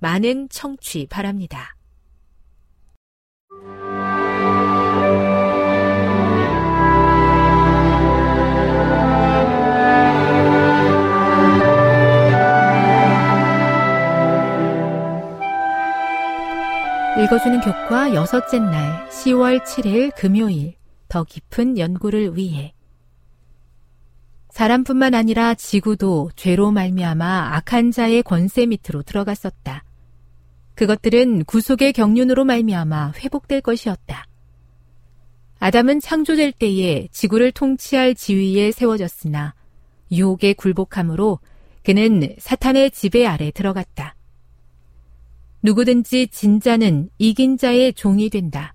많은 청취 바랍니다. 읽어주는 교과 여섯째 날 10월 7일 금요일 더 깊은 연구를 위해 사람뿐만 아니라 지구도 죄로 말미암아 악한 자의 권세 밑으로 들어갔었다. 그것들은 구속의 경륜으로 말미암아 회복될 것이었다. 아담은 창조될 때에 지구를 통치할 지위에 세워졌으나 유혹에 굴복함으로 그는 사탄의 지배 아래 들어갔다. 누구든지 진자는 이긴 자의 종이 된다.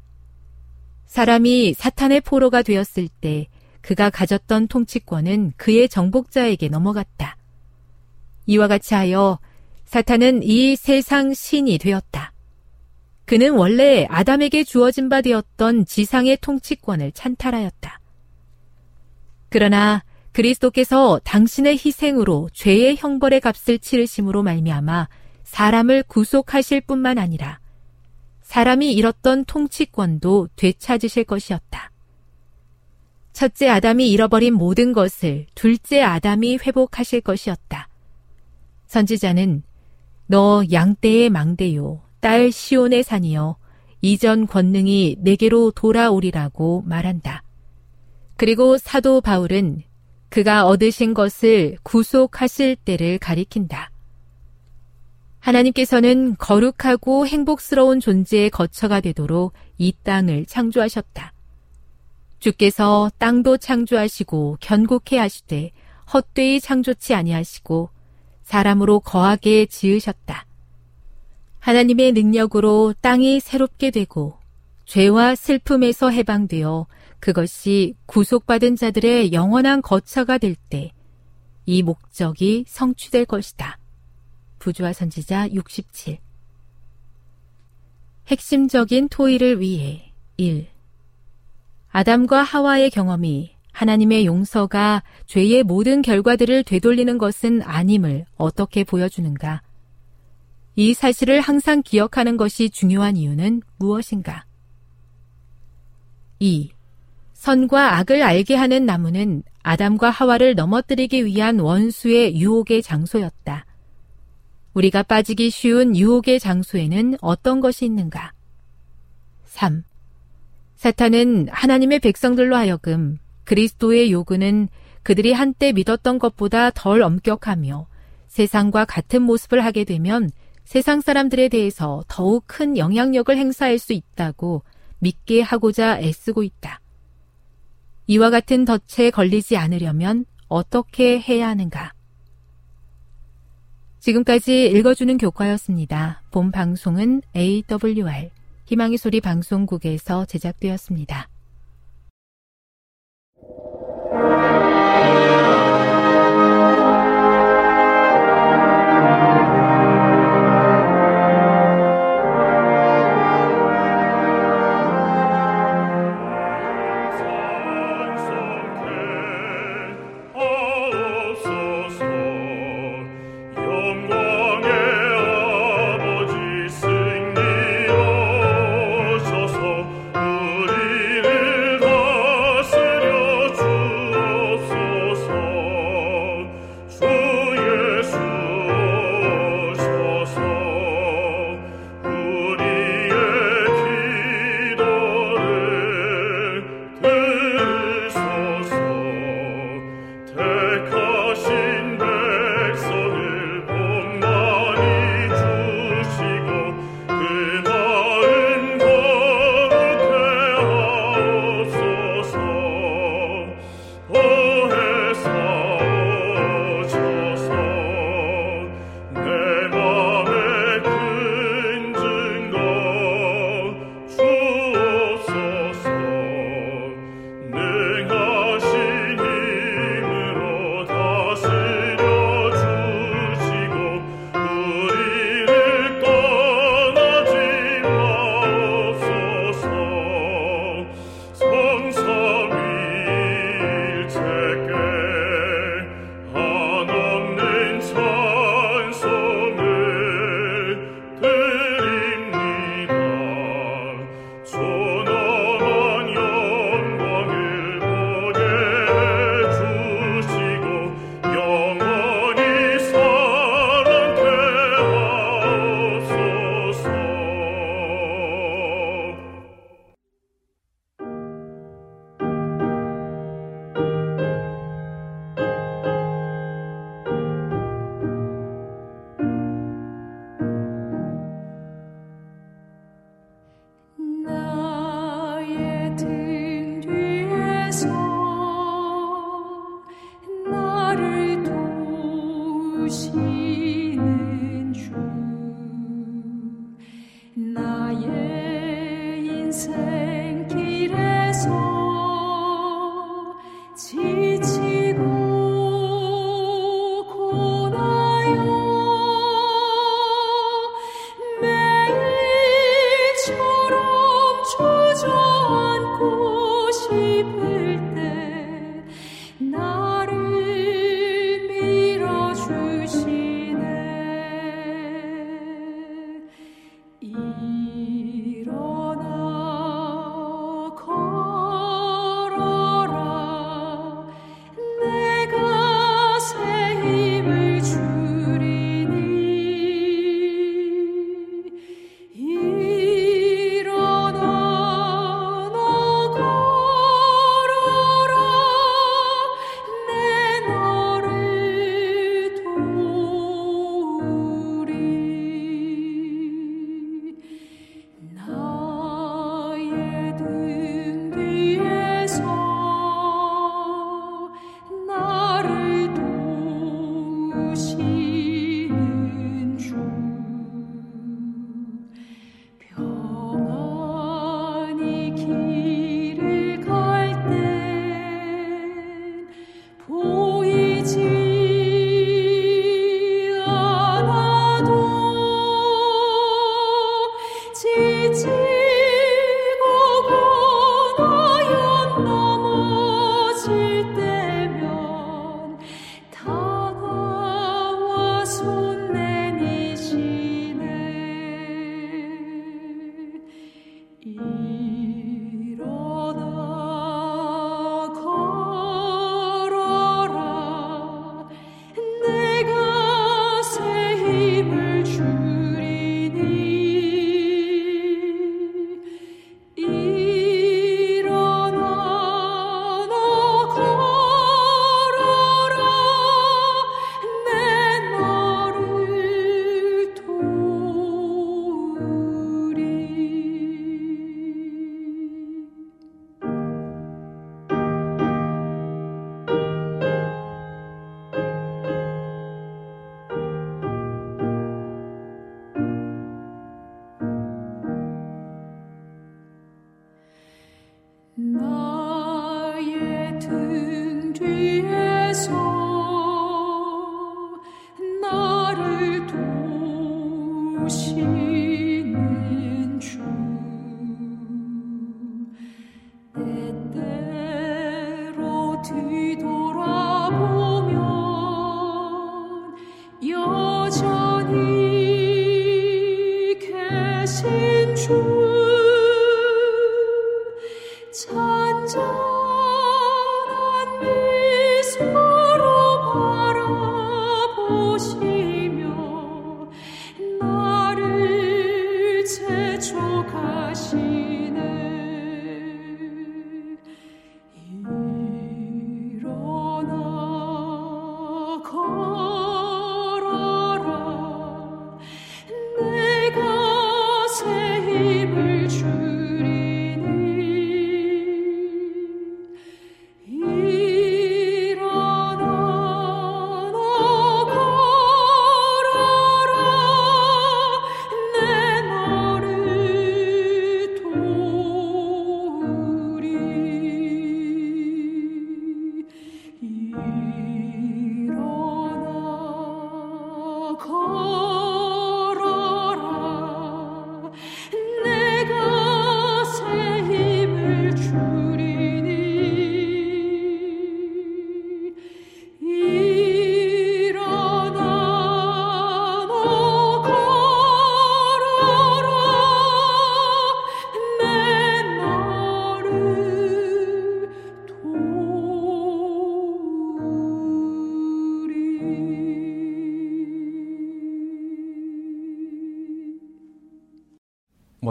사람이 사탄의 포로가 되었을 때 그가 가졌던 통치권은 그의 정복자에게 넘어갔다. 이와 같이 하여 사탄은 이 세상 신이 되었다. 그는 원래 아담에게 주어진 바 되었던 지상의 통치권을 찬탈하였다. 그러나 그리스도께서 당신의 희생으로 죄의 형벌의 값을 치르심으로 말미암아 사람을 구속하실 뿐만 아니라 사람이 잃었던 통치권도 되찾으실 것이었다. 첫째 아담이 잃어버린 모든 것을 둘째 아담이 회복하실 것이었다. 선지자는 너 양떼의 망대요, 딸 시온의 산이여, 이전 권능이 내게로 돌아오리라고 말한다. 그리고 사도 바울은 그가 얻으신 것을 구속하실 때를 가리킨다. 하나님께서는 거룩하고 행복스러운 존재의 거처가 되도록 이 땅을 창조하셨다. 주께서 땅도 창조하시고 견고케 하시되 헛되이 창조치 아니하시고 사람으로 거하게 지으셨다. 하나님의 능력으로 땅이 새롭게 되고 죄와 슬픔에서 해방되어 그것이 구속받은 자들의 영원한 거처가 될 때 이 목적이 성취될 것이다. 부조화 선지자 67 핵심적인 토의를 위해 1. 아담과 하와의 경험이 하나님의 용서가 죄의 모든 결과들을 되돌리는 것은 아님을 어떻게 보여주는가? 이 사실을 항상 기억하는 것이 중요한 이유는 무엇인가? 2. 선과 악을 알게 하는 나무는 아담과 하와를 넘어뜨리기 위한 원수의 유혹의 장소였다. 우리가 빠지기 쉬운 유혹의 장소에는 어떤 것이 있는가? 3. 사탄은 하나님의 백성들로 하여금 그리스도의 요구는 그들이 한때 믿었던 것보다 덜 엄격하며 세상과 같은 모습을 하게 되면 세상 사람들에 대해서 더욱 큰 영향력을 행사할 수 있다고 믿게 하고자 애쓰고 있다. 이와 같은 덫에 걸리지 않으려면 어떻게 해야 하는가? 지금까지 읽어주는 교과였습니다. 본 방송은 AWR 희망의 소리 방송국에서 제작되었습니다.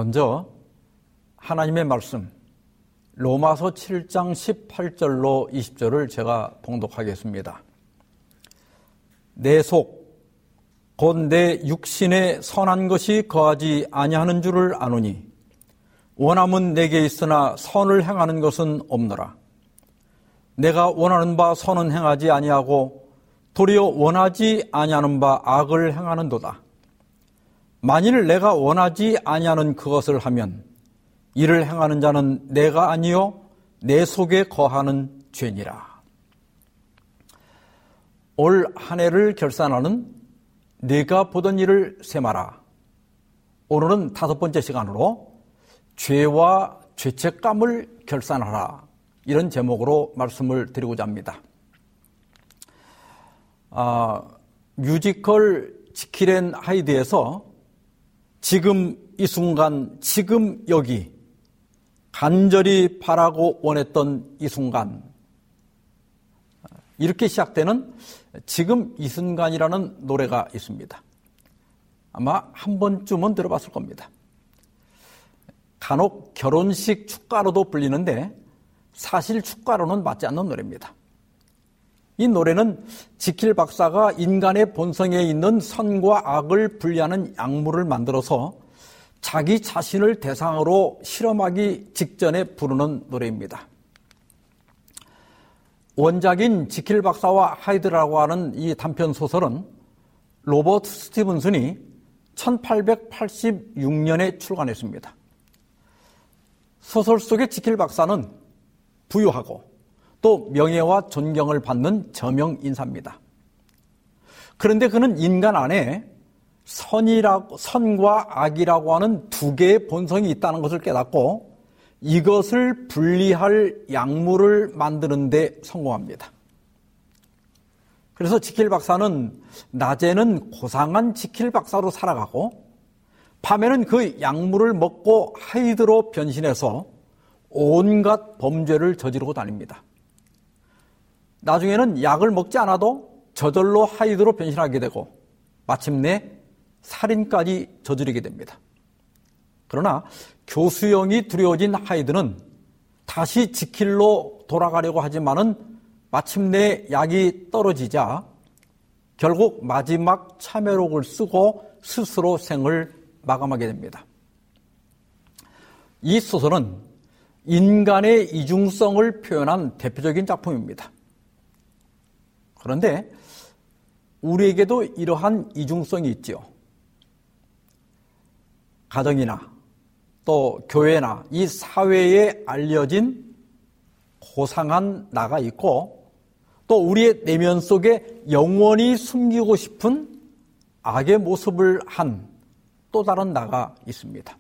먼저 하나님의 말씀 로마서 7장 18절로 20절을 제가 봉독하겠습니다. 내 속, 곧 내 육신에 선한 것이 거하지 아니하는 줄을 아노니 원함은 내게 있으나 선을 행하는 것은 없노라. 내가 원하는 바 선은 행하지 아니하고 도리어 원하지 아니하는 바 악을 행하는도다. 만일 내가 원하지 아니하는 그것을 하면 이를 행하는 자는 내가 아니요 내 속에 거하는 죄니라. 올 한 해를 결산하는 내가 보던 일을 세마라. 오늘은 다섯 번째 시간으로 죄와 죄책감을 결산하라. 이런 제목으로 말씀을 드리고자 합니다. 아, 뮤지컬 지킬 앤 하이드에서 지금 이 순간, 지금 여기, 간절히 바라고 원했던 이 순간, 이렇게 시작되는 지금 이 순간이라는 노래가 있습니다. 아마 한 번쯤은 들어봤을 겁니다. 간혹 결혼식 축가로도 불리는데 사실 축가로는 맞지 않는 노래입니다. 이 노래는 지킬 박사가 인간의 본성에 있는 선과 악을 분리하는 약물을 만들어서 자기 자신을 대상으로 실험하기 직전에 부르는 노래입니다. 원작인 지킬 박사와 하이드라고 하는 이 단편 소설은 로버트 스티븐슨이 1886년에 출간했습니다. 소설 속의 지킬 박사는 부유하고 또 명예와 존경을 받는 저명 인사입니다. 그런데 그는 인간 안에 선이라고, 선과 악이라고 하는 두 개의 본성이 있다는 것을 깨닫고 이것을 분리할 약물을 만드는데 성공합니다. 그래서 지킬 박사는 낮에는 고상한 지킬 박사로 살아가고 밤에는 그 약물을 먹고 하이드로 변신해서 온갖 범죄를 저지르고 다닙니다. 나중에는 약을 먹지 않아도 저절로 하이드로 변신하게 되고 마침내 살인까지 저지르게 됩니다. 그러나 교수형이 두려워진 하이드는 다시 지킬로 돌아가려고 하지만은 마침내 약이 떨어지자 결국 마지막 참여록을 쓰고 스스로 생을 마감하게 됩니다. 이 소설은 인간의 이중성을 표현한 대표적인 작품입니다. 그런데 우리에게도 이러한 이중성이 있지요. 가정이나 또 교회나 이 사회에 알려진 고상한 나가 있고 또 우리의 내면 속에 영원히 숨기고 싶은 악의 모습을 한 또 다른 나가 있습니다.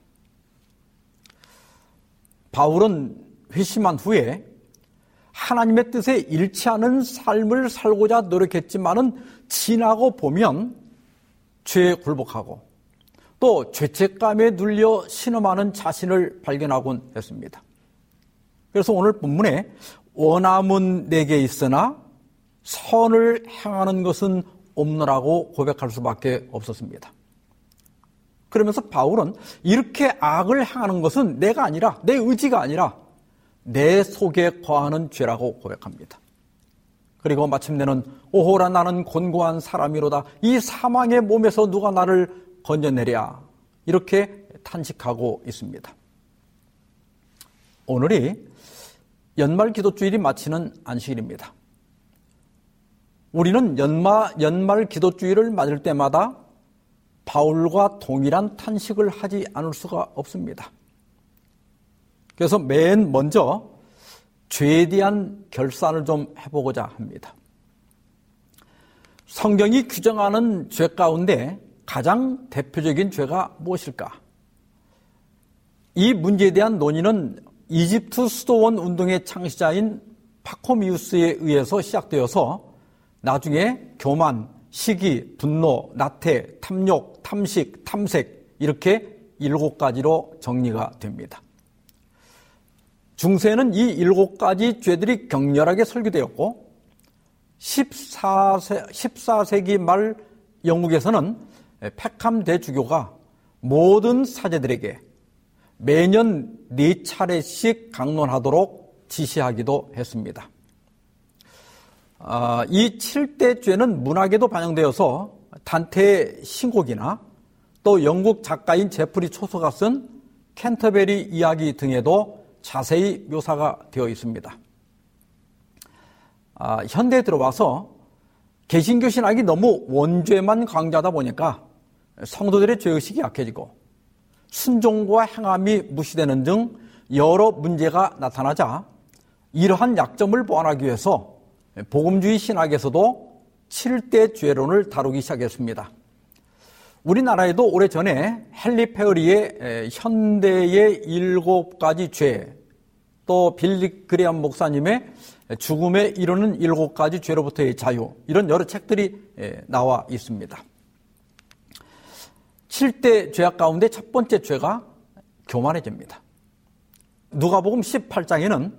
바울은 회심한 후에 하나님의 뜻에 일치하는 삶을 살고자 노력했지만은 지나고 보면 죄에 굴복하고 또 죄책감에 눌려 신음하는 자신을 발견하곤 했습니다. 그래서 오늘 본문에 원함은 내게 있으나 선을 행하는 것은 없느라고 고백할 수밖에 없었습니다. 그러면서 바울은 이렇게 악을 행하는 것은 내가 아니라 내 의지가 아니라 내 속에 거하는 죄라고 고백합니다. 그리고 마침내는 오호라 나는 곤고한 사람이로다. 이 사망의 몸에서 누가 나를 건져내랴. 이렇게 탄식하고 있습니다. 오늘이 연말 기도주일이 마치는 안식일입니다. 우리는 연마, 연말 기도주일을 맞을 때마다 바울과 동일한 탄식을 하지 않을 수가 없습니다. 그래서 맨 먼저 죄에 대한 결산을 좀 해보고자 합니다. 성경이 규정하는 죄 가운데 가장 대표적인 죄가 무엇일까? 이 문제에 대한 논의는 이집트 수도원 운동의 창시자인 파코미우스에 의해서 시작되어서 나중에 교만, 시기, 분노, 나태, 탐욕, 탐식, 탐색 이렇게 일곱 가지로 정리가 됩니다. 중세는 이 일곱 가지 죄들이 격렬하게 설계되었고 14세, 14세기 말 영국에서는 팩함 대주교가 모든 사제들에게 매년 네 차례씩 강론하도록 지시하기도 했습니다. 아, 이 7대 죄는 문학에도 반영되어서 단테의 신곡이나 또 영국 작가인 제프리 초소가 쓴 캔터베리 이야기 등에도 자세히 묘사가 되어 있습니다. 아, 현대에 들어와서 개신교 신학이 너무 원죄만 강조하다 보니까 성도들의 죄의식이 약해지고 순종과 행함이 무시되는 등 여러 문제가 나타나자 이러한 약점을 보완하기 위해서 복음주의 신학에서도 7대 죄론을 다루기 시작했습니다. 우리나라에도 오래전에 헨리 페어리의 현대의 일곱 가지 죄, 또 빌리 그레엄 목사님의 죽음에 이르는 일곱 가지 죄로부터의 자유, 이런 여러 책들이 나와 있습니다. 7대 죄악 가운데 첫 번째 죄가 교만해집니다. 누가복음 18장에는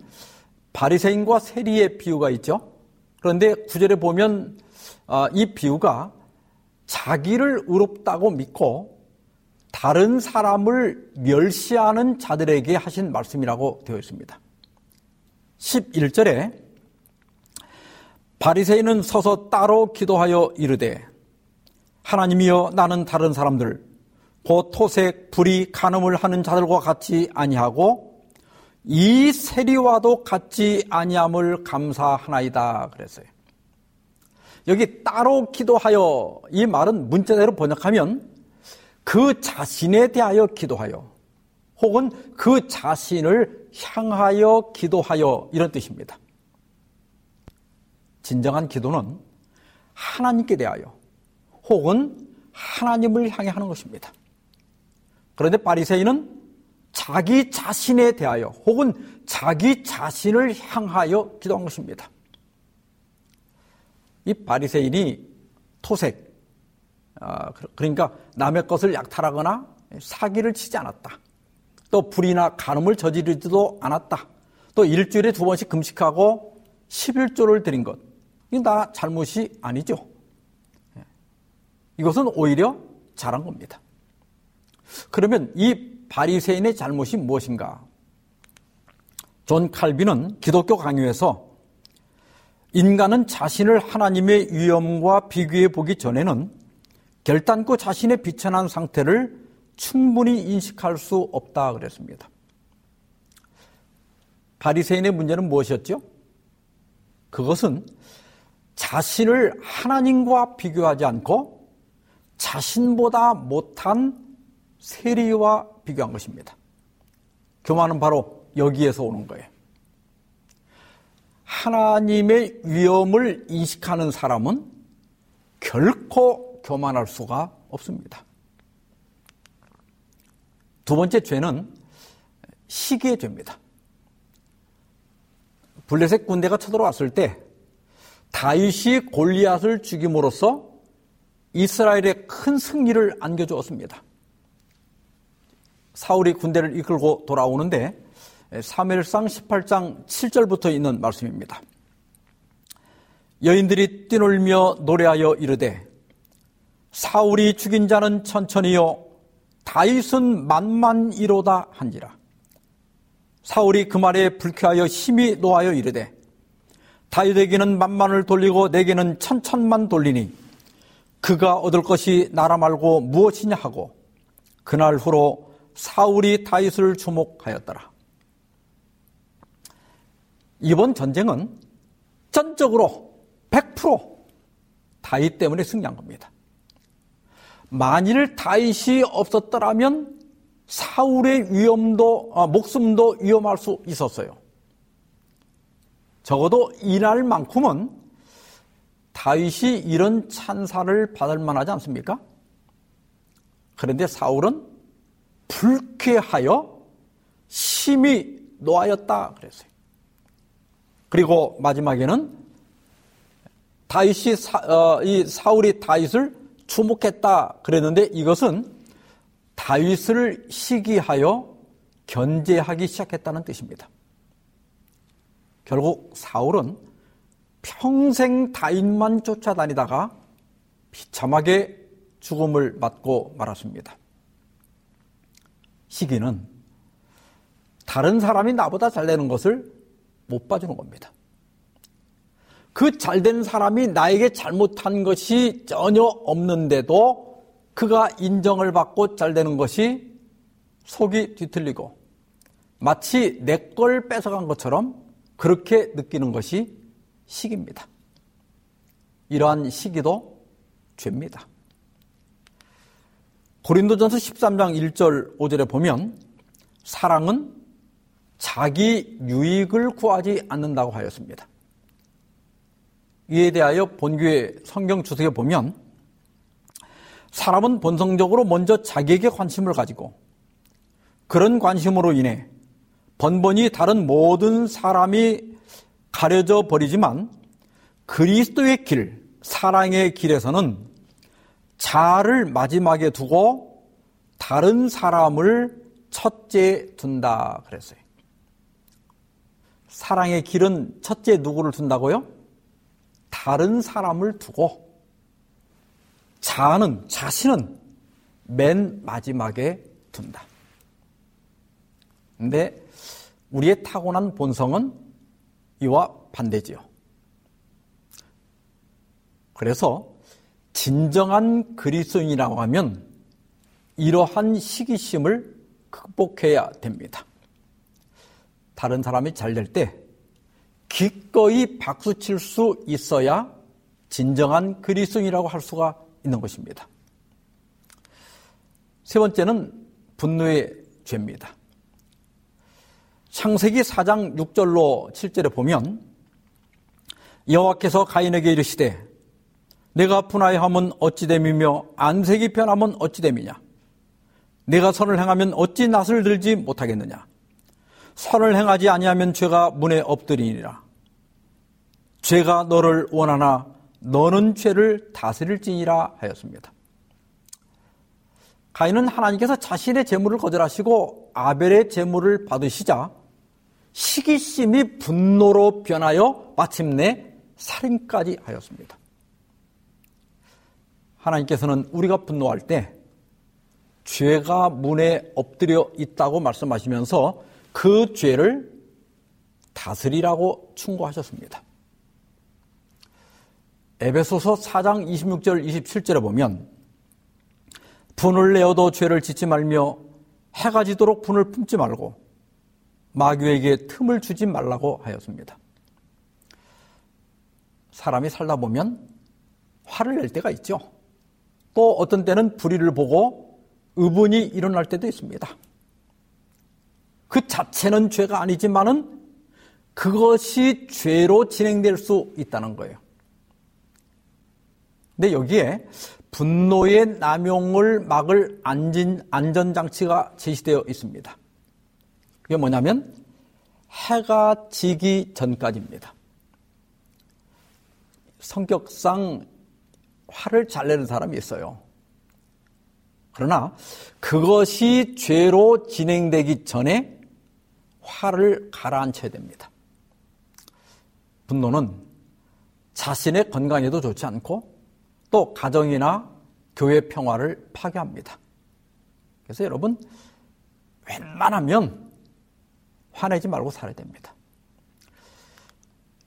바리새인과 세리의 비유가 있죠. 그런데 구절에 보면 아, 이 비유가 자기를 의롭다고 믿고 다른 사람을 멸시하는 자들에게 하신 말씀이라고 되어 있습니다. 11절에 바리새인은 서서 따로 기도하여 이르되 하나님이여 나는 다른 사람들 곧 토색 불이 간음을 하는 자들과 같이 아니하고 이 세리와도 같지 아니함을 감사하나이다 그랬어요. 여기 따로 기도하여 이 말은 문자대로 번역하면 그 자신에 대하여 기도하여 혹은 그 자신을 향하여 기도하여 이런 뜻입니다. 진정한 기도는 하나님께 대하여 혹은 하나님을 향해 하는 것입니다. 그런데 바리새인은 자기 자신에 대하여 혹은 자기 자신을 향하여 기도한 것입니다. 이 바리새인이 토색, 아, 그러니까 남의 것을 약탈하거나 사기를 치지 않았다. 또 불이나 간음을 저지르지도 않았다. 또 일주일에 두 번씩 금식하고 11조를 드린 것. 이건 다 잘못이 아니죠. 예. 이것은 오히려 잘한 겁니다. 그러면 이 바리새인의 잘못이 무엇인가? 존 칼빈은 기독교 강요에서 인간은 자신을 하나님의 위엄과 비교해 보기 전에는 결단코 자신의 비천한 상태를 충분히 인식할 수 없다 그랬습니다. 바리새인의 문제는 무엇이었죠? 그것은 자신을 하나님과 비교하지 않고 자신보다 못한 세리와 비교한 것입니다. 교만은 바로 여기에서 오는 거예요. 하나님의 위엄을 인식하는 사람은 결코 교만할 수가 없습니다. 두 번째 죄는 시기의 죄입니다. 블레셋 군대가 쳐들어왔을 때 다윗이 골리앗을 죽임으로써 이스라엘의 큰 승리를 안겨주었습니다. 사울이 군대를 이끌고 돌아오는데 사무엘상 18장 7절부터 있는 말씀입니다. 여인들이 뛰놀며 노래하여 이르되 사울이 죽인 자는 천천히요 다윗은 만만이로다 한지라 사울이 그 말에 불쾌하여 심히 노하여 이르되 다윗에게는 만만을 돌리고 내게는 천천만 돌리니 그가 얻을 것이 나라 말고 무엇이냐 하고 그날 후로 사울이 다윗을 주목하였더라. 이번 전쟁은 전적으로 100% 다윗 때문에 승리한 겁니다. 만일 다윗이 없었더라면 사울의 위험도 아, 목숨도 위험할 수 있었어요. 적어도 이날만큼은 다윗이 이런 찬사를 받을 만하지 않습니까? 그런데 사울은 불쾌하여 심히 노하였다 그랬어요. 그리고 마지막에는 다윗이 사, 어, 이 사울이 다윗을 주목했다 그랬는데 이것은 다윗을 시기하여 견제하기 시작했다는 뜻입니다. 결국 사울은 평생 다윗만 쫓아다니다가 비참하게 죽음을 맞고 말았습니다. 시기는 다른 사람이 나보다 잘 되는 것을 못 봐주는 겁니다. 그 잘된 사람이 나에게 잘못한 것이 전혀 없는데도 그가 인정을 받고 잘되는 것이 속이 뒤틀리고 마치 내 걸 뺏어간 것처럼 그렇게 느끼는 것이 시기입니다. 이러한 시기도 죄입니다. 고린도전서 13장 1절 5절에 보면 사랑은 자기 유익을 구하지 않는다고 하였습니다. 이에 대하여 본교의 성경 주석에 보면 사람은 본성적으로 먼저 자기에게 관심을 가지고 그런 관심으로 인해 번번이 다른 모든 사람이 가려져 버리지만 그리스도의 길, 사랑의 길에서는 자를 마지막에 두고 다른 사람을 첫째 둔다 그랬어요. 사랑의 길은 첫째 누구를 둔다고요? 다른 사람을 두고 자는 자신은 맨 마지막에 둔다. 근데 우리의 타고난 본성은 이와 반대지요. 그래서 진정한 그리스도인이라고 하면 이러한 시기심을 극복해야 됩니다. 다른 사람이 잘 될 때 기꺼이 박수 칠 수 있어야 진정한 그리스도인이라고 할 수가 있는 것입니다. 세 번째는 분노의 죄입니다. 창세기 4장 6절로 7절에 보면 여호와께서 가인에게 이르시되 내가 분하여 함은 어찌 됨이며 안색이 변함은 어찌 됨이냐 내가 선을 행하면 어찌 낯을 들지 못하겠느냐 선을 행하지 아니하면 죄가 문에 엎드리니라 죄가 너를 원하나 너는 죄를 다스릴지니라 하였습니다. 가인은 하나님께서 자신의 재물을 거절하시고 아벨의 재물을 받으시자 시기심이 분노로 변하여 마침내 살인까지 하였습니다. 하나님께서는 우리가 분노할 때 죄가 문에 엎드려 있다고 말씀하시면서 그 죄를 다스리라고 충고하셨습니다. 에베소서 4장 26절 27절에 보면 분을 내어도 죄를 짓지 말며 해가 지도록 분을 품지 말고 마귀에게 틈을 주지 말라고 하였습니다. 사람이 살다 보면 화를 낼 때가 있죠. 또 어떤 때는 불의를 보고 의분이 일어날 때도 있습니다. 그 자체는 죄가 아니지만은 그것이 죄로 진행될 수 있다는 거예요. 근데 여기에 분노의 남용을 막을 안전장치가 제시되어 있습니다. 그게 뭐냐면 해가 지기 전까지입니다. 성격상 화를 잘 내는 사람이 있어요. 그러나 그것이 죄로 진행되기 전에 화를 가라앉혀야 됩니다. 분노는 자신의 건강에도 좋지 않고 또 가정이나 교회 평화를 파괴합니다. 그래서 여러분 웬만하면 화내지 말고 살아야 됩니다.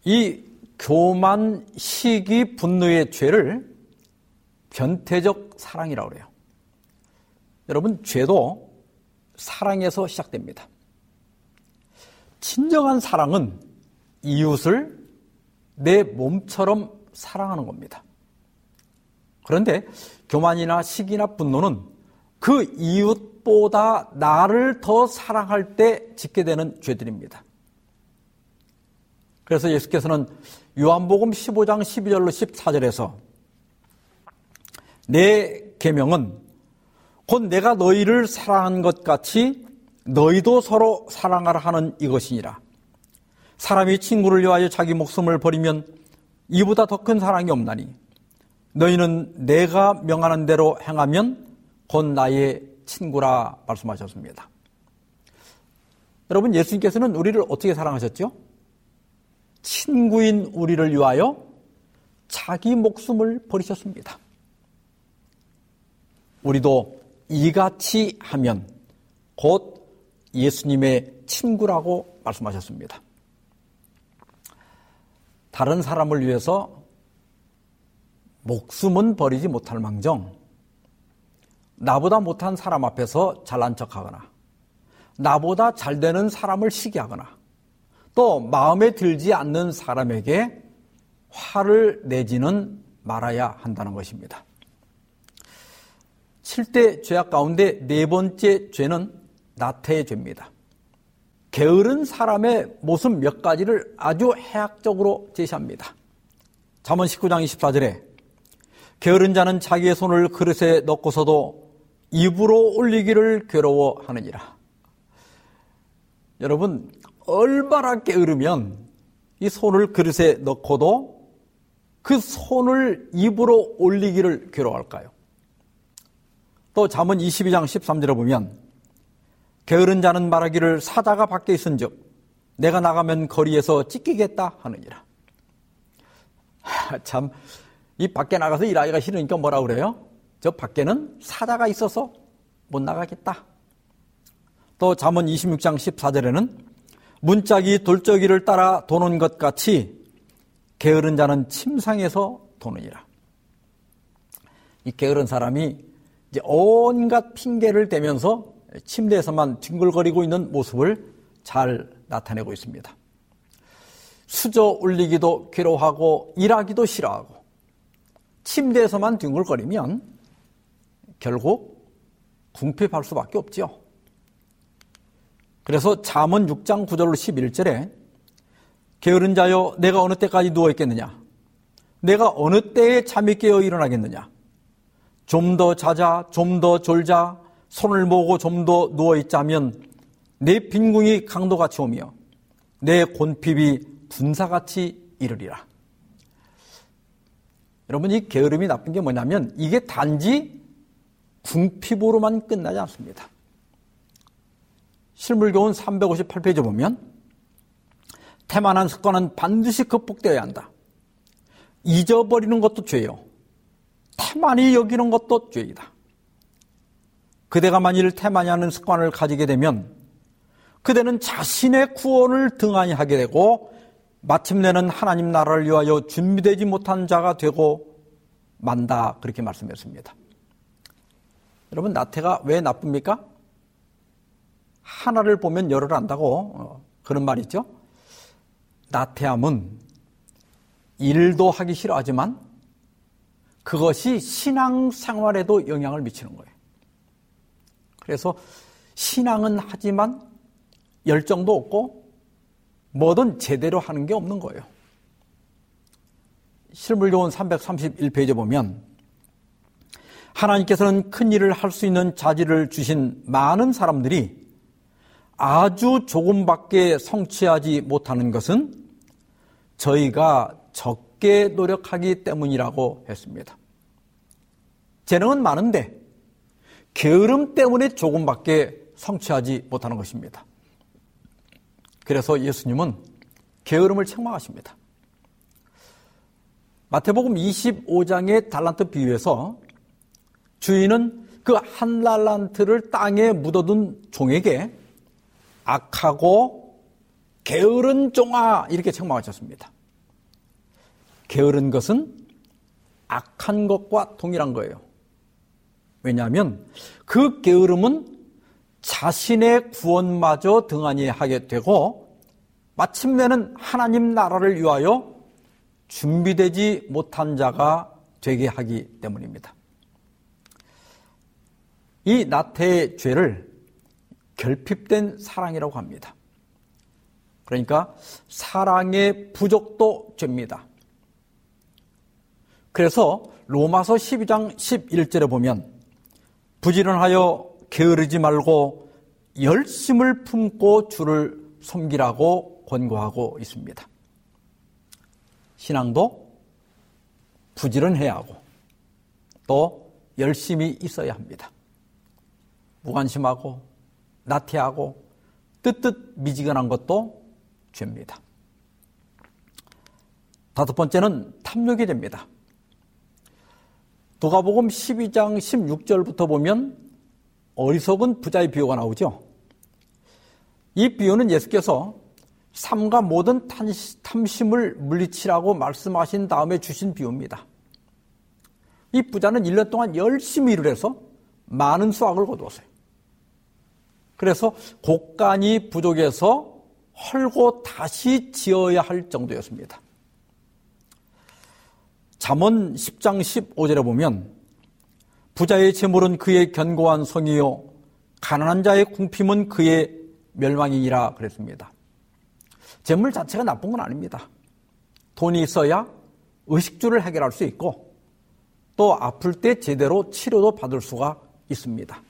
이 교만, 시기, 분노의 죄를 변태적 사랑이라고 그래요. 여러분, 죄도 사랑에서 시작됩니다. 진정한 사랑은 이웃을 내 몸처럼 사랑하는 겁니다. 그런데 교만이나 시기나 분노는 그 이웃보다 나를 더 사랑할 때 짓게 되는 죄들입니다. 그래서 예수께서는 요한복음 15장 12절로 14절에서 내 계명은 곧 내가 너희를 사랑한 것 같이 너희도 서로 사랑하라 하는 이것이니라. 사람이 친구를 위하여 자기 목숨을 버리면 이보다 더 큰 사랑이 없나니 너희는 내가 명하는 대로 행하면 곧 나의 친구라 말씀하셨습니다. 여러분 예수님께서는 우리를 어떻게 사랑하셨죠? 친구인 우리를 위하여 자기 목숨을 버리셨습니다. 우리도 이같이 하면 곧 예수님의 친구라고 말씀하셨습니다. 다른 사람을 위해서 목숨은 버리지 못할 망정, 나보다 못한 사람 앞에서 잘난 척 하거나, 나보다 잘 되는 사람을 시기하거나, 또 마음에 들지 않는 사람에게 화를 내지는 말아야 한다는 것입니다. 7대 죄악 가운데 네 번째 죄는 나태의 죄입니다. 게으른 사람의 모습 몇 가지를 아주 해학적으로 제시합니다. 잠언 19장 24절에 게으른 자는 자기의 손을 그릇에 넣고서도 입으로 올리기를 괴로워하느니라. 여러분 얼마나 게으르면 이 손을 그릇에 넣고도 그 손을 입으로 올리기를 괴로워할까요? 또 잠언 22장 13절에 보면 게으른 자는 말하기를 사자가 밖에 있은즉 내가 나가면 거리에서 찢기겠다 하느니라. 참, 이 밖에 나가서 일하기가 싫으니까 뭐라 그래요? 저 밖에는 사자가 있어서 못 나가겠다. 또 잠언 26장 14절에는 문짝이 돌적이를 따라 도는 것 같이 게으른 자는 침상에서 도느니라. 이 게으른 사람이 이제 온갖 핑계를 대면서 침대에서만 뒹굴거리고 있는 모습을 잘 나타내고 있습니다. 수저 올리기도 괴로워하고 일하기도 싫어하고 침대에서만 뒹굴거리면 결국 궁핍할 수밖에 없지요. 그래서 잠언 6장 9절로 11절에 게으른 자여 내가 어느 때까지 누워 있겠느냐? 내가 어느 때에 잠이 깨어 일어나겠느냐? 좀 더 자자, 좀 더 졸자, 손을 모으고 좀 더 누워있자면 내 빈궁이 강도같이 오며 내 곤핍이 군사같이 이르리라. 여러분 이 게으름이 나쁜 게 뭐냐면 이게 단지 궁핍으로만 끝나지 않습니다. 실물교훈 358페이지 보면 태만한 습관은 반드시 극복되어야 한다. 잊어버리는 것도 죄요. 태만히 여기는 것도 죄이다. 그대가 만일 태만히 하는 습관을 가지게 되면 그대는 자신의 구원을 등한히 하게 되고 마침내는 하나님 나라를 위하여 준비되지 못한 자가 되고 만다 그렇게 말씀했습니다. 여러분 나태가 왜 나쁩니까? 하나를 보면 열을 안다고 어, 그런 말 있죠. 나태함은 일도 하기 싫어하지만 그것이 신앙 생활에도 영향을 미치는 거예요. 그래서 신앙은 하지만 열정도 없고 뭐든 제대로 하는 게 없는 거예요. 실물교훈 331페이지에 보면 하나님께서는 큰 일을 할 수 있는 자질을 주신 많은 사람들이 아주 조금밖에 성취하지 못하는 것은 저희가 적게 노력하기 때문이라고 했습니다. 재능은 많은데 게으름 때문에 조금밖에 성취하지 못하는 것입니다. 그래서 예수님은 게으름을 책망하십니다. 마태복음 25장의 달란트 비유에서 주인은 그 한 달란트를 땅에 묻어둔 종에게 악하고 게으른 종아 이렇게 책망하셨습니다. 게으른 것은 악한 것과 동일한 거예요. 왜냐하면 그 게으름은 자신의 구원마저 등한히 하게 되고 마침내는 하나님 나라를 위하여 준비되지 못한 자가 되게 하기 때문입니다. 이 나태의 죄를 결핍된 사랑이라고 합니다. 그러니까 사랑의 부족도 죄입니다. 그래서 로마서 12장 11절에 보면 부지런하여 게으르지 말고 열심을 품고 주를 섬기라고 권고하고 있습니다. 신앙도 부지런해야 하고 또 열심히 있어야 합니다. 무관심하고 나태하고 뜨뜻 미지근한 것도 죄입니다. 다섯 번째는 탐욕이 됩니다. 도가복음 12장 16절부터 보면 어리석은 부자의 비유가 나오죠. 이 비유는 예수께서 삶과 모든 탐심을 물리치라고 말씀하신 다음에 주신 비유입니다. 이 부자는 1년 동안 열심히 일을 해서 많은 수확을 거두었어요. 그래서 곡간이 부족해서 헐고 다시 지어야 할 정도였습니다. 잠언 10장 15절에 보면 부자의 재물은 그의 견고한 성이요 가난한 자의 궁핍은 그의 멸망이니라 그랬습니다. 재물 자체가 나쁜 건 아닙니다. 돈이 있어야 의식주를 해결할 수 있고 또 아플 때 제대로 치료도 받을 수가 있습니다.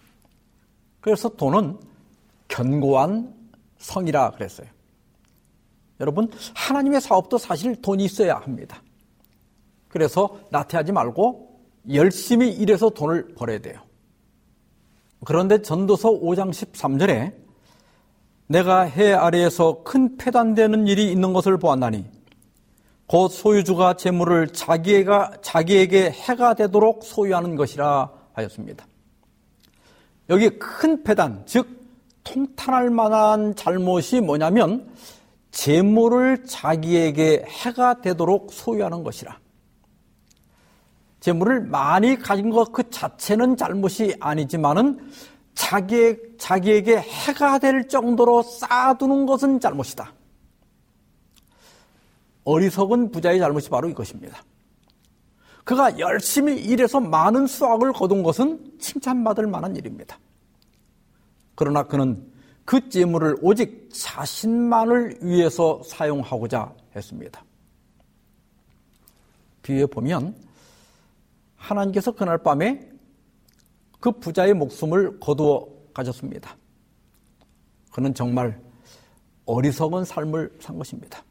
그래서 돈은 견고한 성이라 그랬어요. 여러분, 하나님의 사업도 사실 돈이 있어야 합니다. 그래서 나태하지 말고 열심히 일해서 돈을 벌어야 돼요. 그런데 전도서 5장 13절에 내가 해 아래에서 큰 폐단되는 일이 있는 것을 보았나니 곧 소유주가 재물을 자기가 자기에게 해가 되도록 소유하는 것이라 하였습니다. 여기 큰 폐단, 즉 통탄할 만한 잘못이 뭐냐면 재물을 자기에게 해가 되도록 소유하는 것이라. 재물을 많이 가진 것 그 자체는 잘못이 아니지만은 자기, 자기에게 해가 될 정도로 쌓아두는 것은 잘못이다. 어리석은 부자의 잘못이 바로 이것입니다. 그가 열심히 일해서 많은 수확을 거둔 것은 칭찬받을 만한 일입니다. 그러나 그는 그 재물을 오직 자신만을 위해서 사용하고자 했습니다. 뒤에 보면 하나님께서 그날 밤에 그 부자의 목숨을 거두어 가졌습니다. 그는 정말 어리석은 삶을 산 것입니다.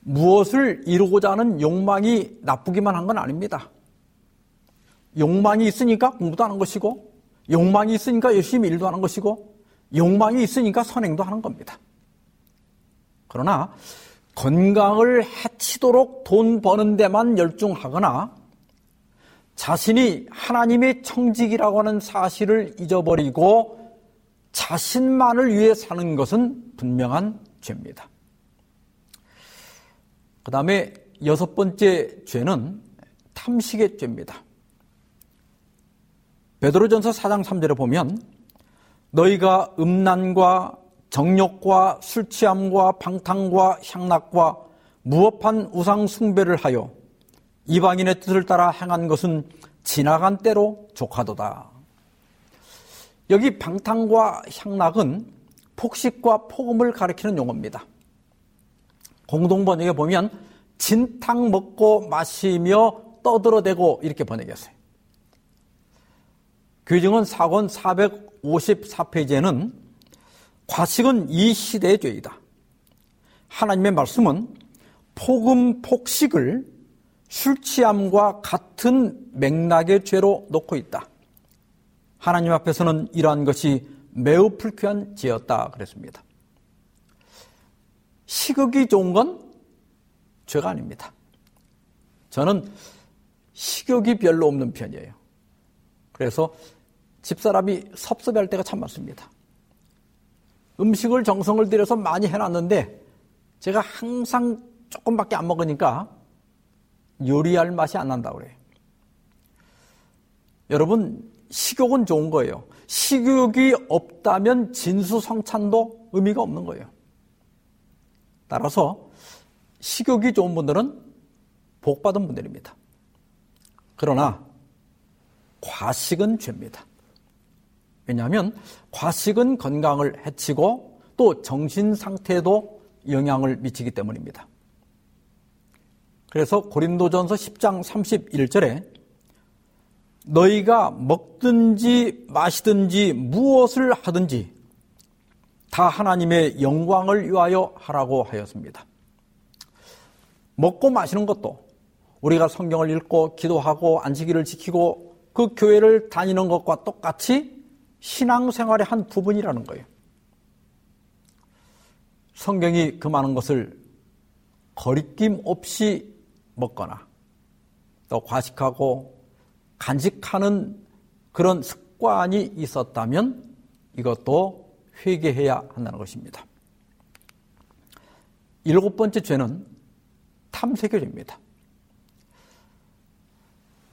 무엇을 이루고자 하는 욕망이 나쁘기만 한 건 아닙니다. 욕망이 있으니까 공부도 하는 것이고, 욕망이 있으니까 열심히 일도 하는 것이고, 욕망이 있으니까 선행도 하는 겁니다. 그러나 건강을 해치도록 돈 버는 데만 열중하거나 자신이 하나님의 청직이라고 하는 사실을 잊어버리고 자신만을 위해 사는 것은 분명한 죄입니다. 그 다음에 여섯 번째 죄는 탐식의 죄입니다. 베드로전서 4장 3절에 보면 너희가 음란과 정욕과 술 취함과 방탕과 향락과 무업한 우상 숭배를 하여 이방인의 뜻을 따라 행한 것은 지나간 때로 족하도다. 여기 방탕과 향락은 폭식과 폭음을 가리키는 용어입니다. 공동 번역에 보면 진탕 먹고 마시며 떠들어대고 이렇게 번역했어요. 규정은 사권 454페이지에는 과식은 이 시대의 죄이다. 하나님의 말씀은 폭음 폭식을 술 취함과 같은 맥락의 죄로 놓고 있다. 하나님 앞에서는 이러한 것이 매우 불쾌한 죄였다 그랬습니다. 식욕이 좋은 건 죄가 아닙니다. 저는 식욕이 별로 없는 편이에요. 그래서 집사람이 섭섭해할 때가 참 많습니다. 음식을 정성을 들여서 많이 해놨는데 제가 항상 조금밖에 안 먹으니까 요리할 맛이 안 난다 그래요. 여러분 식욕은 좋은 거예요. 식욕이 없다면 진수성찬도 의미가 없는 거예요. 따라서 식욕이 좋은 분들은 복 받은 분들입니다. 그러나 과식은 죄입니다. 왜냐하면 과식은 건강을 해치고 또 정신 상태에도 영향을 미치기 때문입니다. 그래서 고린도전서 10장 31절에 너희가 먹든지 마시든지 무엇을 하든지 다 하나님의 영광을 위하여 하라고 하였습니다. 먹고 마시는 것도 우리가 성경을 읽고 기도하고 안식일을 지키고 그 교회를 다니는 것과 똑같이 신앙생활의 한 부분이라는 거예요. 성경이 그 많은 것을 거리낌 없이 먹거나 또 과식하고 간직하는 그런 습관이 있었다면 이것도 회개해야 한다는 것입니다. 일곱 번째 죄는 탐색교죄입니다.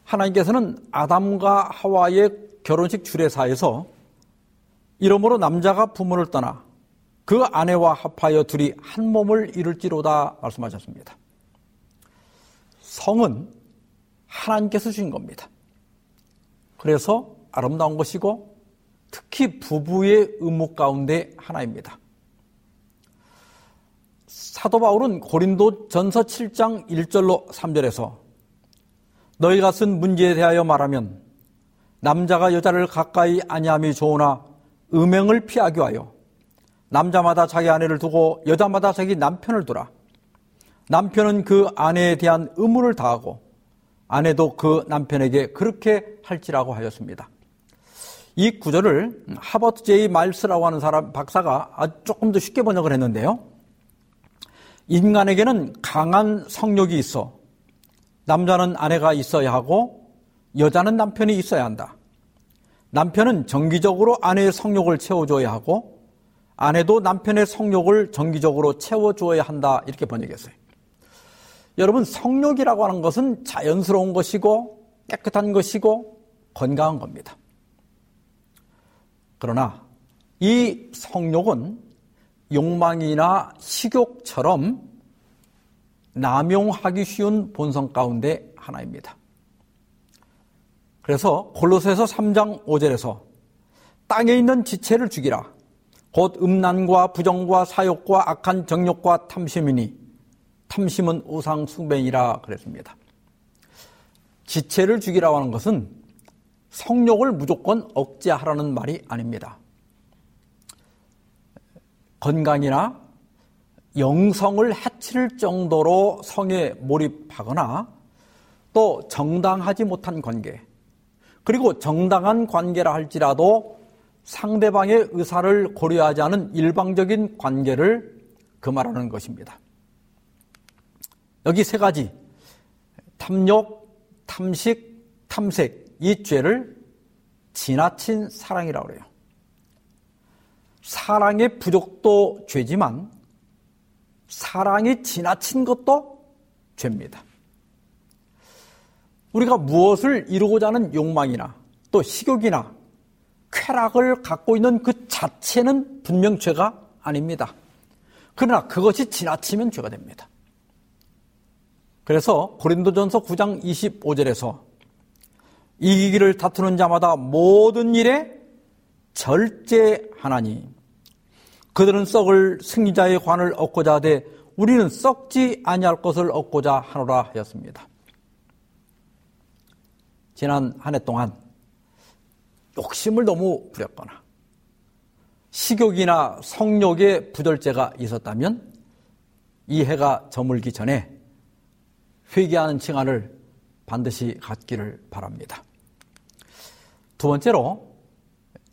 하나님께서는 아담과 하와의 결혼식 주례사에서 이러므로 남자가 부모를 떠나 그 아내와 합하여 둘이 한 몸을 이룰지로다 말씀하셨습니다. 성은 하나님께서 주신 겁니다. 그래서 아름다운 것이고 특히 부부의 의무 가운데 하나입니다. 사도 바울은 고린도 전서 7장 1절로 3절에서 너희가 쓴 문제에 대하여 말하면 남자가 여자를 가까이 아니함이 좋으나 음행을 피하기 위하여 남자마다 자기 아내를 두고 여자마다 자기 남편을 두라. 남편은 그 아내에 대한 의무를 다하고 아내도 그 남편에게 그렇게 할지라고 하였습니다. 이 구절을 하버트 제이 말스라고 하는 사람 박사가 조금 더 쉽게 번역을 했는데요. 인간에게는 강한 성욕이 있어 남자는 아내가 있어야 하고 여자는 남편이 있어야 한다. 남편은 정기적으로 아내의 성욕을 채워줘야 하고 아내도 남편의 성욕을 정기적으로 채워줘야 한다. 이렇게 번역했어요. 여러분, 성욕이라고 하는 것은 자연스러운 것이고 깨끗한 것이고 건강한 겁니다. 그러나 이 성욕은 욕망이나 식욕처럼 남용하기 쉬운 본성 가운데 하나입니다. 그래서 골로새서 3장 5절에서 땅에 있는 지체를 죽이라. 곧 음란과 부정과 사욕과 악한 정욕과 탐심이니 탐심은 우상 숭배이라 그랬습니다. 지체를 죽이라고 하는 것은 성욕을 무조건 억제하라는 말이 아닙니다. 건강이나 영성을 해칠 정도로 성에 몰입하거나 또 정당하지 못한 관계, 그리고 정당한 관계라 할지라도 상대방의 의사를 고려하지 않은 일방적인 관계를 금하라는 것입니다. 여기 세 가지 탐욕, 탐식, 탐색 이 죄를 지나친 사랑이라고 그래요. 사랑의 부족도 죄지만 사랑이 지나친 것도 죄입니다. 우리가 무엇을 이루고자 하는 욕망이나 또 식욕이나 쾌락을 갖고 있는 그 자체는 분명 죄가 아닙니다. 그러나 그것이 지나치면 죄가 됩니다. 그래서 고린도전서 9장 25절에서 이기기를 다투는 자마다 모든 일에 절제하나니 그들은 썩을 승리자의 관을 얻고자 하되 우리는 썩지 아니할 것을 얻고자 하노라 하였습니다. 지난 한 해 동안 욕심을 너무 부렸거나 식욕이나 성욕의 부절제가 있었다면 이 해가 저물기 전에 회개하는 시간을 반드시 갖기를 바랍니다. 두 번째로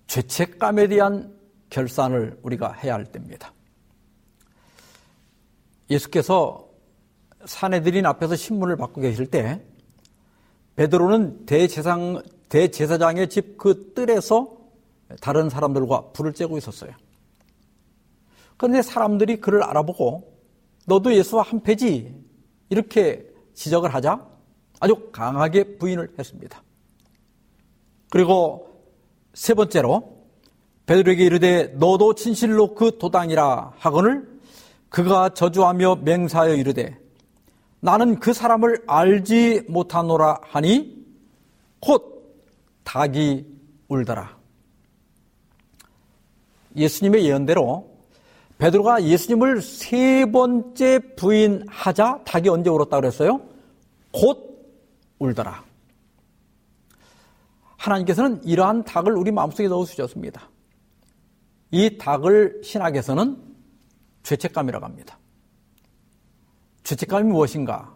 죄책감에 대한 결산을 우리가 해야 할 때입니다. 예수께서 사내들인 앞에서 신문을 받고 계실 때 베드로는 대제상, 대제사장의 집 그 뜰에서 다른 사람들과 불을 쬐고 있었어요. 그런데 사람들이 그를 알아보고 너도 예수와 한패지. 이렇게 지적을 하자 아주 강하게 부인을 했습니다. 그리고 세 번째로 베드로에게 이르되 너도 진실로 그 도당이라 하거늘 그가 저주하며 맹사하여 이르되 나는 그 사람을 알지 못하노라 하니 곧 닭이 울더라. 예수님의 예언대로 베드로가 예수님을 세 번째 부인하자 닭이 언제 울었다 그랬어요? 곧 울더라. 하나님께서는 이러한 닭을 우리 마음속에 넣어 주셨습니다. 이 닭을 신학에서는 죄책감이라고 합니다. 죄책감이 무엇인가?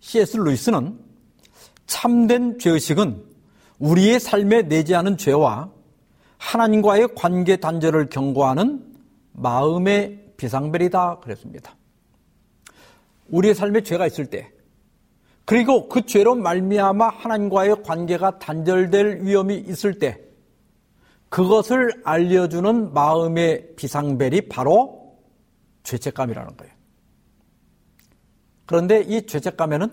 C.S. 루이스는 참된 죄의식은 우리의 삶에 않은 죄와 하나님과의 관계 단절을 경고하는 마음의 비상벨이다 그랬습니다. 우리의 삶에 죄가 있을 때 그리고 그 죄로 말미암아 하나님과의 관계가 단절될 위험이 있을 때 그것을 알려주는 마음의 비상벨이 바로 죄책감이라는 거예요. 그런데 이 죄책감에는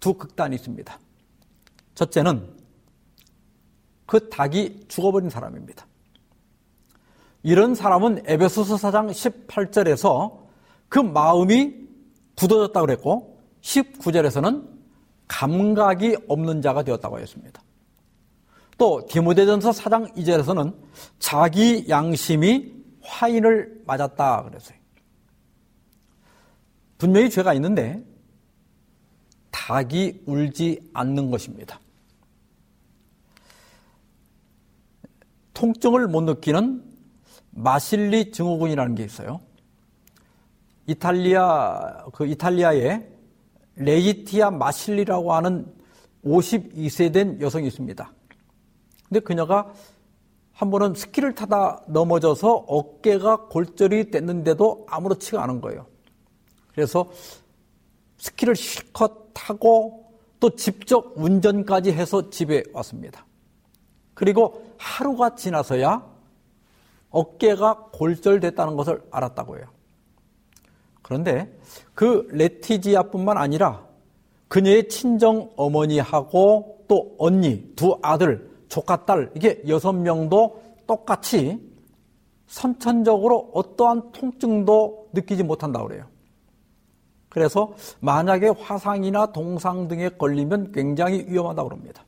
두 극단이 있습니다. 첫째는 그 닭이 죽어버린 사람입니다. 이런 사람은 에베소서 4장 18절에서 그 마음이 굳어졌다고 그랬고 19절에서는 감각이 없는 자가 되었다고 했습니다. 또 디모데전서 4장 2절에서는 자기 양심이 화인을 맞았다 그랬어요. 분명히 죄가 있는데 닭이 울지 않는 것입니다. 통증을 못 느끼는 마실리 증후군이라는 게 있어요. 이탈리아 그 이탈리아에 레이티아 마실리라고 하는 52세 된 여성이 있습니다. 근데 그녀가 한 번은 스키를 타다 넘어져서 어깨가 골절이 됐는데도 아무렇지가 않은 거예요. 그래서 스키를 실컷 타고 또 직접 운전까지 해서 집에 왔습니다. 그리고 하루가 지나서야 어깨가 골절됐다는 것을 알았다고 해요. 그런데 그 레티지아뿐만 아니라 그녀의 친정 어머니하고 또 언니, 두 아들, 조카 딸, 이게 여섯 명도 똑같이 선천적으로 어떠한 통증도 느끼지 못한다고 그래요. 그래서 만약에 화상이나 동상 등에 걸리면 굉장히 위험하다고 그럽니다.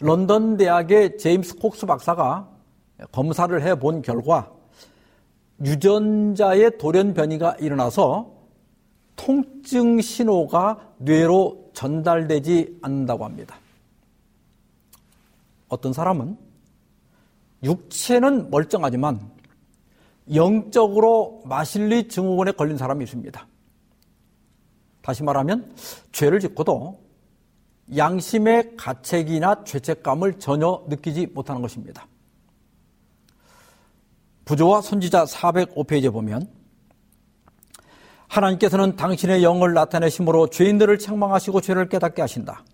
런던 대학의 제임스 콕스 박사가 검사를 해 본 결과 유전자의 돌연 변이가 일어나서 통증 신호가 뇌로 전달되지 않는다고 합니다. 어떤 사람은 육체는 멀쩡하지만 영적으로 마실리 증후군에 걸린 사람이 있습니다. 다시 말하면 죄를 짓고도 양심의 가책이나 죄책감을 전혀 느끼지 못하는 것입니다. 부조와 선지자 405페이지에 보면 하나님께서는 당신의 영을 나타내심으로 죄인들을 책망하시고 죄를 깨닫게 하신다.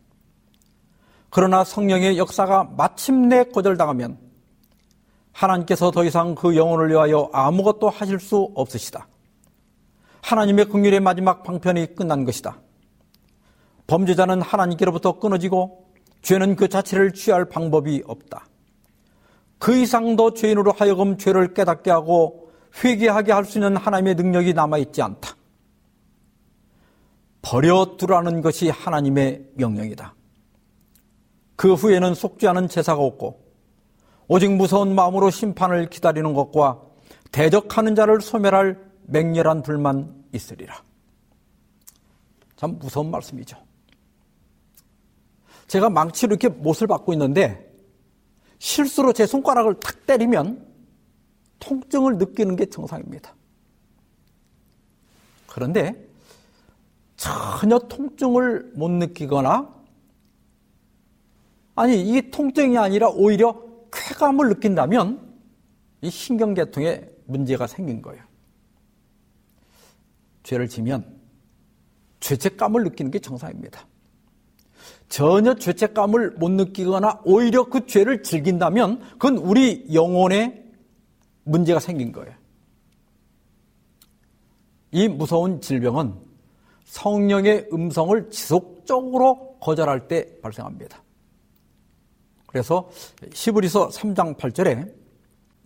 그러나 성령의 역사가 마침내 거절당하면 하나님께서 더 이상 그 영혼을 위하여 아무것도 하실 수 없으시다. 하나님의 긍휼의 마지막 방편이 끝난 것이다. 범죄자는 하나님께로부터 끊어지고 죄는 그 자체를 취할 방법이 없다. 그 이상도 죄인으로 하여금 죄를 깨닫게 하고 회개하게 할 수 있는 하나님의 능력이 남아있지 않다. 버려두라는 것이 하나님의 명령이다. 그 후에는 않은 제사가 없고 오직 무서운 마음으로 심판을 기다리는 것과 대적하는 자를 소멸할 맹렬한 불만 있으리라. 참 무서운 말씀이죠. 제가 망치로 이렇게 못을 받고 있는데 실수로 제 손가락을 탁 때리면 통증을 느끼는 게 정상입니다. 그런데 전혀 통증을 못 느끼거나 아니 이 통증이 아니라 오히려 쾌감을 느낀다면 이 신경계통에 문제가 생긴 거예요. 죄를 지면 죄책감을 느끼는 게 정상입니다. 전혀 죄책감을 못 느끼거나 오히려 그 죄를 즐긴다면 그건 우리 영혼에 문제가 생긴 거예요. 이 무서운 질병은 성령의 음성을 지속적으로 거절할 때 발생합니다. 그래서 시브리서 3장 8절에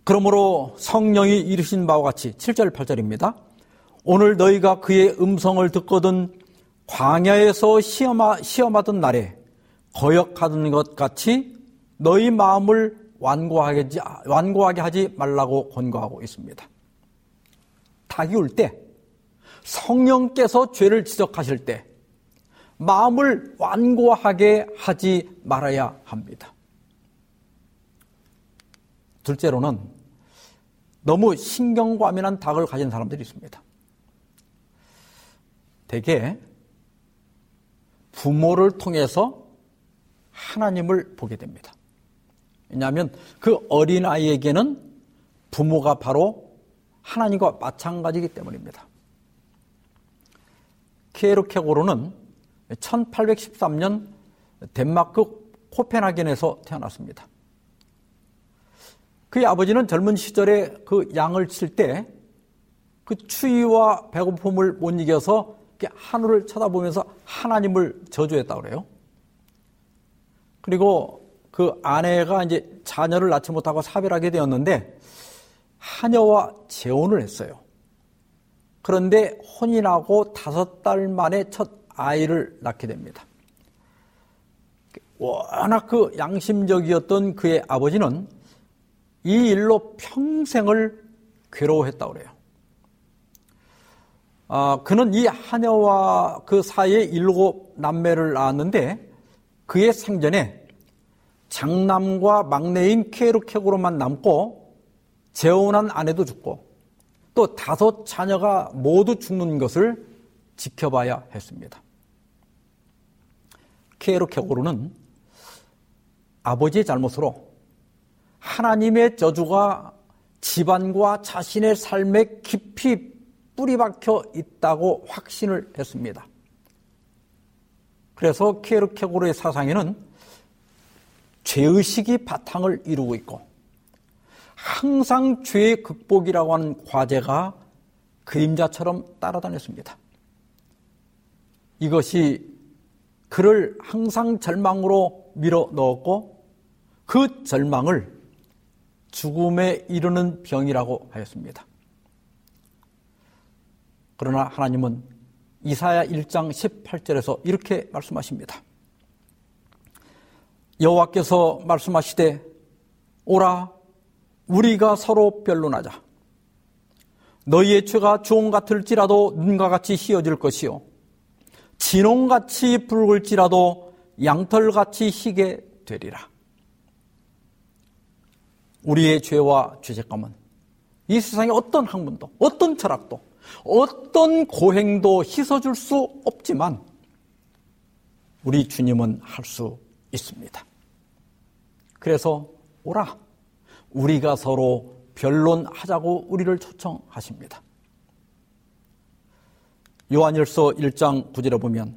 그러므로 성령이 이르신 바와 같이 7절 8절입니다. 오늘 너희가 그의 음성을 듣거든 광야에서 시험하, 시험하던 날에 거역하던 것 같이 너희 마음을 완고하게, 완고하게 하지 말라고 권고하고 있습니다. 닭이 울 때, 성령께서 죄를 지적하실 때, 마음을 완고하게 하지 말아야 합니다. 둘째로는 너무 신경과민한 닭을 가진 사람들이 있습니다. 대개 부모를 통해서 하나님을 보게 됩니다. 왜냐하면 그 어린아이에게는 부모가 바로 하나님과 마찬가지이기 때문입니다. 케르케고르는 1813년 덴마크 코펜하겐에서 태어났습니다. 그의 아버지는 젊은 시절에 그 양을 칠 때 그 추위와 배고픔을 못 이겨서 하늘을 쳐다보면서 하나님을 저주했다고 그래요. 그리고 그 아내가 이제 자녀를 낳지 못하고 사별하게 되었는데 하녀와 재혼을 했어요. 그런데 혼인하고 다섯 달 만에 첫 아이를 낳게 됩니다. 워낙 그 양심적이었던 그의 아버지는 이 일로 평생을 괴로워했다고 그래요. 아, 그는 이 하녀와 그 사이에 일곱 남매를 낳았는데 그의 생전에 장남과 막내인 케르케고로만 남고 재혼한 아내도 죽고 또 다섯 자녀가 모두 죽는 것을 지켜봐야 했습니다. 케르케고르는 아버지의 잘못으로 하나님의 저주가 집안과 자신의 삶에 깊이 뿌리박혀 있다고 확신을 했습니다. 그래서 케르케고르의 사상에는 죄의식이 바탕을 이루고 있고 항상 죄의 극복이라고 하는 과제가 그림자처럼 따라다녔습니다. 이것이 그를 항상 절망으로 밀어 넣었고 그 절망을 죽음에 이르는 병이라고 하였습니다. 그러나 하나님은 이사야 1장 18절에서 이렇게 말씀하십니다. 여호와께서 말씀하시되 오라 우리가 서로 변론하자. 너희의 죄가 주홍 같을지라도 눈과 같이 희어질 것이요 진홍같이 붉을지라도 양털같이 희게 되리라. 우리의 죄와 죄책감은 이 세상의 어떤 학문도, 어떤 철학도, 어떤 고행도 씻어줄 수 없지만 우리 주님은 할 수 있습니다. 그래서 오라. 우리가 서로 변론하자고 우리를 초청하십니다. 요한일서 1장 9절에 보면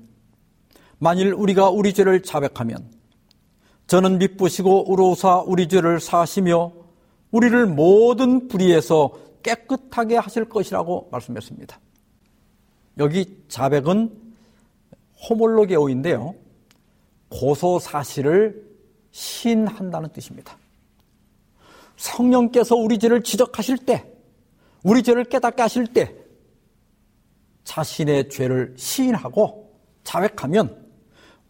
만일 우리가 우리 죄를 자백하면 저는 미쁘시고 우로사 우리 죄를 사시며 우리를 모든 불의에서 깨끗하게 하실 것이라고 말씀했습니다. 여기 자백은 호몰로게오인데요. 고소 사실을 시인한다는 뜻입니다. 성령께서 우리 죄를 지적하실 때, 우리 죄를 깨닫게 하실 때, 자신의 죄를 시인하고 자백하면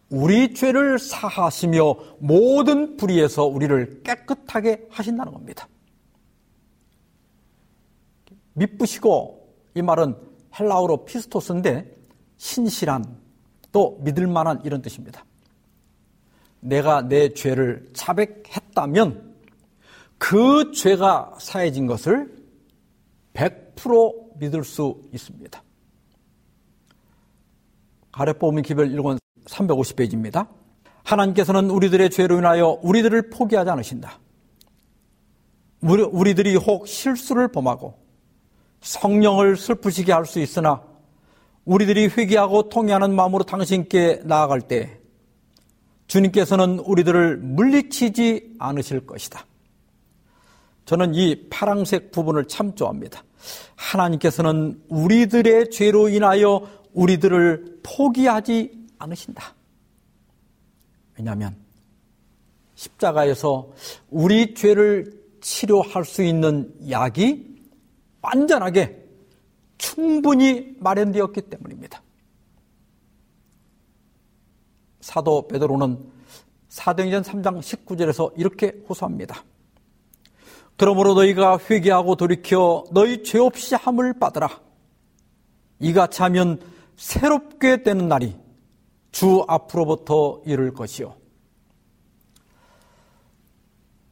우리 죄를 사하시며 모든 불의에서 우리를 깨끗하게 하신다는 겁니다. 미쁘시고 이 말은 헬라어로 피스토스인데 신실한 또 믿을 만한 이런 뜻입니다. 내가 내 죄를 자백했다면 그 죄가 사해진 것을 100% 믿을 수 있습니다. 가래보면 기별 1권 350페이지입니다. 하나님께서는 우리들의 죄로 인하여 우리들을 포기하지 않으신다. 우리들이 혹 실수를 범하고 성령을 슬프시게 할 수 있으나 우리들이 회개하고 통회하는 마음으로 당신께 나아갈 때 주님께서는 우리들을 물리치지 않으실 것이다. 저는 이 파랑색 부분을 참 좋아합니다. 하나님께서는 우리들의 죄로 인하여 우리들을 포기하지 않으신다. 왜냐하면 십자가에서 우리 죄를 치료할 수 있는 약이 완전하게 충분히 마련되었기 때문입니다. 사도 베드로는 사도행전 3장 19절에서 이렇게 호소합니다. 그러므로 너희가 회개하고 돌이켜 너희 죄 없이 함을 받으라. 이같이 하면 새롭게 되는 날이 주 앞으로부터 이를 것이요.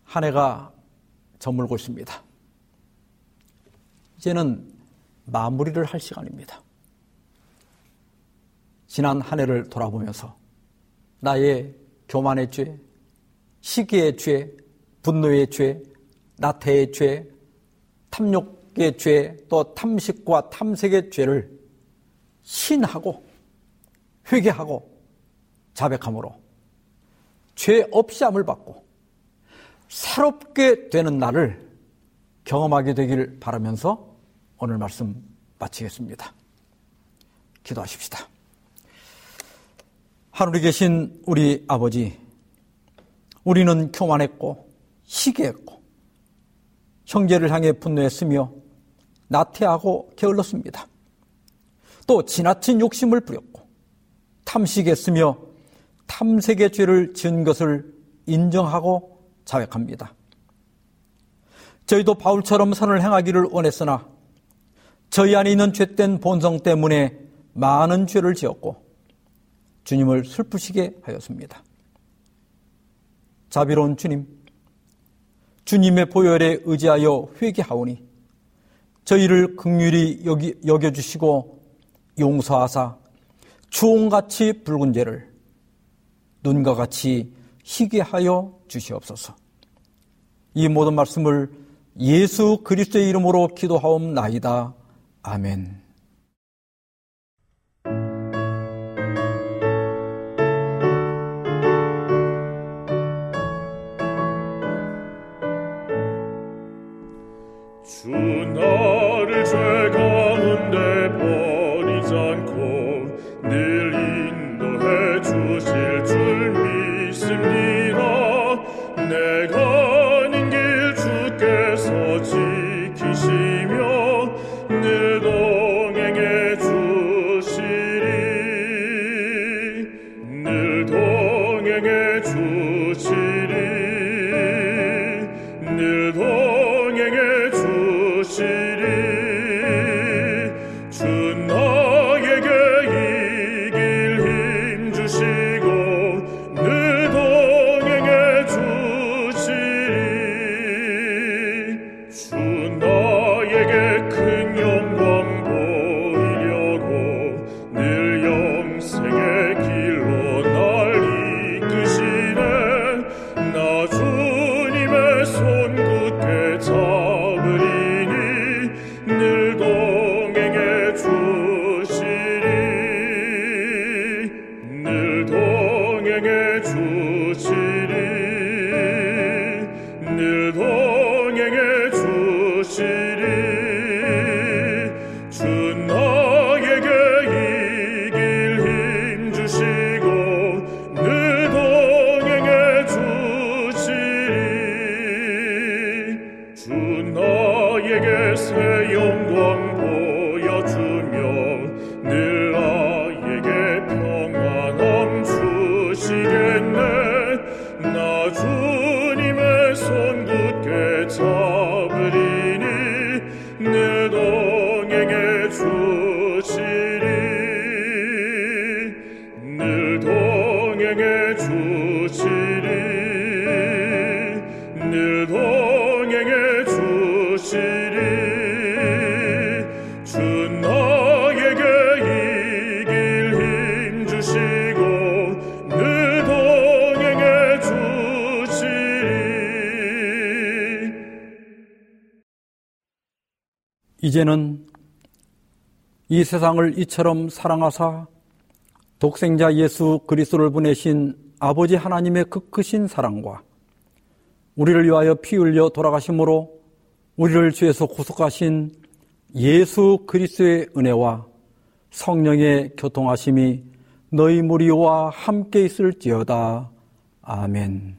한 해가 저물고 있습니다. 이제는 마무리를 할 시간입니다. 지난 한 해를 돌아보면서 나의 교만의 죄, 시기의 죄, 분노의 죄, 나태의 죄, 탐욕의 죄, 또 탐식과 탐색의 죄를 신하고 회개하고 자백함으로 죄 없이 함을 받고 새롭게 되는 날을 경험하게 되길 바라면서 오늘 말씀 마치겠습니다. 기도하십시다. 하늘에 계신 우리 아버지, 우리는 교만했고, 시기했고, 형제를 향해 분노했으며, 나태하고 게을렀습니다. 또 지나친 욕심을 부렸고, 탐식했으며, 탐색의 죄를 지은 것을 인정하고 자백합니다. 저희도 바울처럼 선을 행하기를 원했으나 저희 안에 있는 죄된 본성 때문에 많은 죄를 지었고 주님을 슬프시게 하였습니다. 자비로운 주님, 주님의 보혈에 의지하여 회개하오니 저희를 극률히 여기, 여겨 주시고 용서하사 주홍같이 붉은 죄를 눈과 같이 희게 하여 주시옵소서. 이 모든 말씀을 예수 그리스도의 이름으로 기도하옵나이다. 아멘. 이제는 이 세상을 이처럼 사랑하사 독생자 예수 그리스도를 보내신 아버지 하나님의 그 크신 사랑과 우리를 위하여 피 흘려 돌아가심으로 우리를 죄에서 구속하신 예수 그리스도의 은혜와 성령의 교통하심이 너희 무리와 함께 있을지어다. 아멘.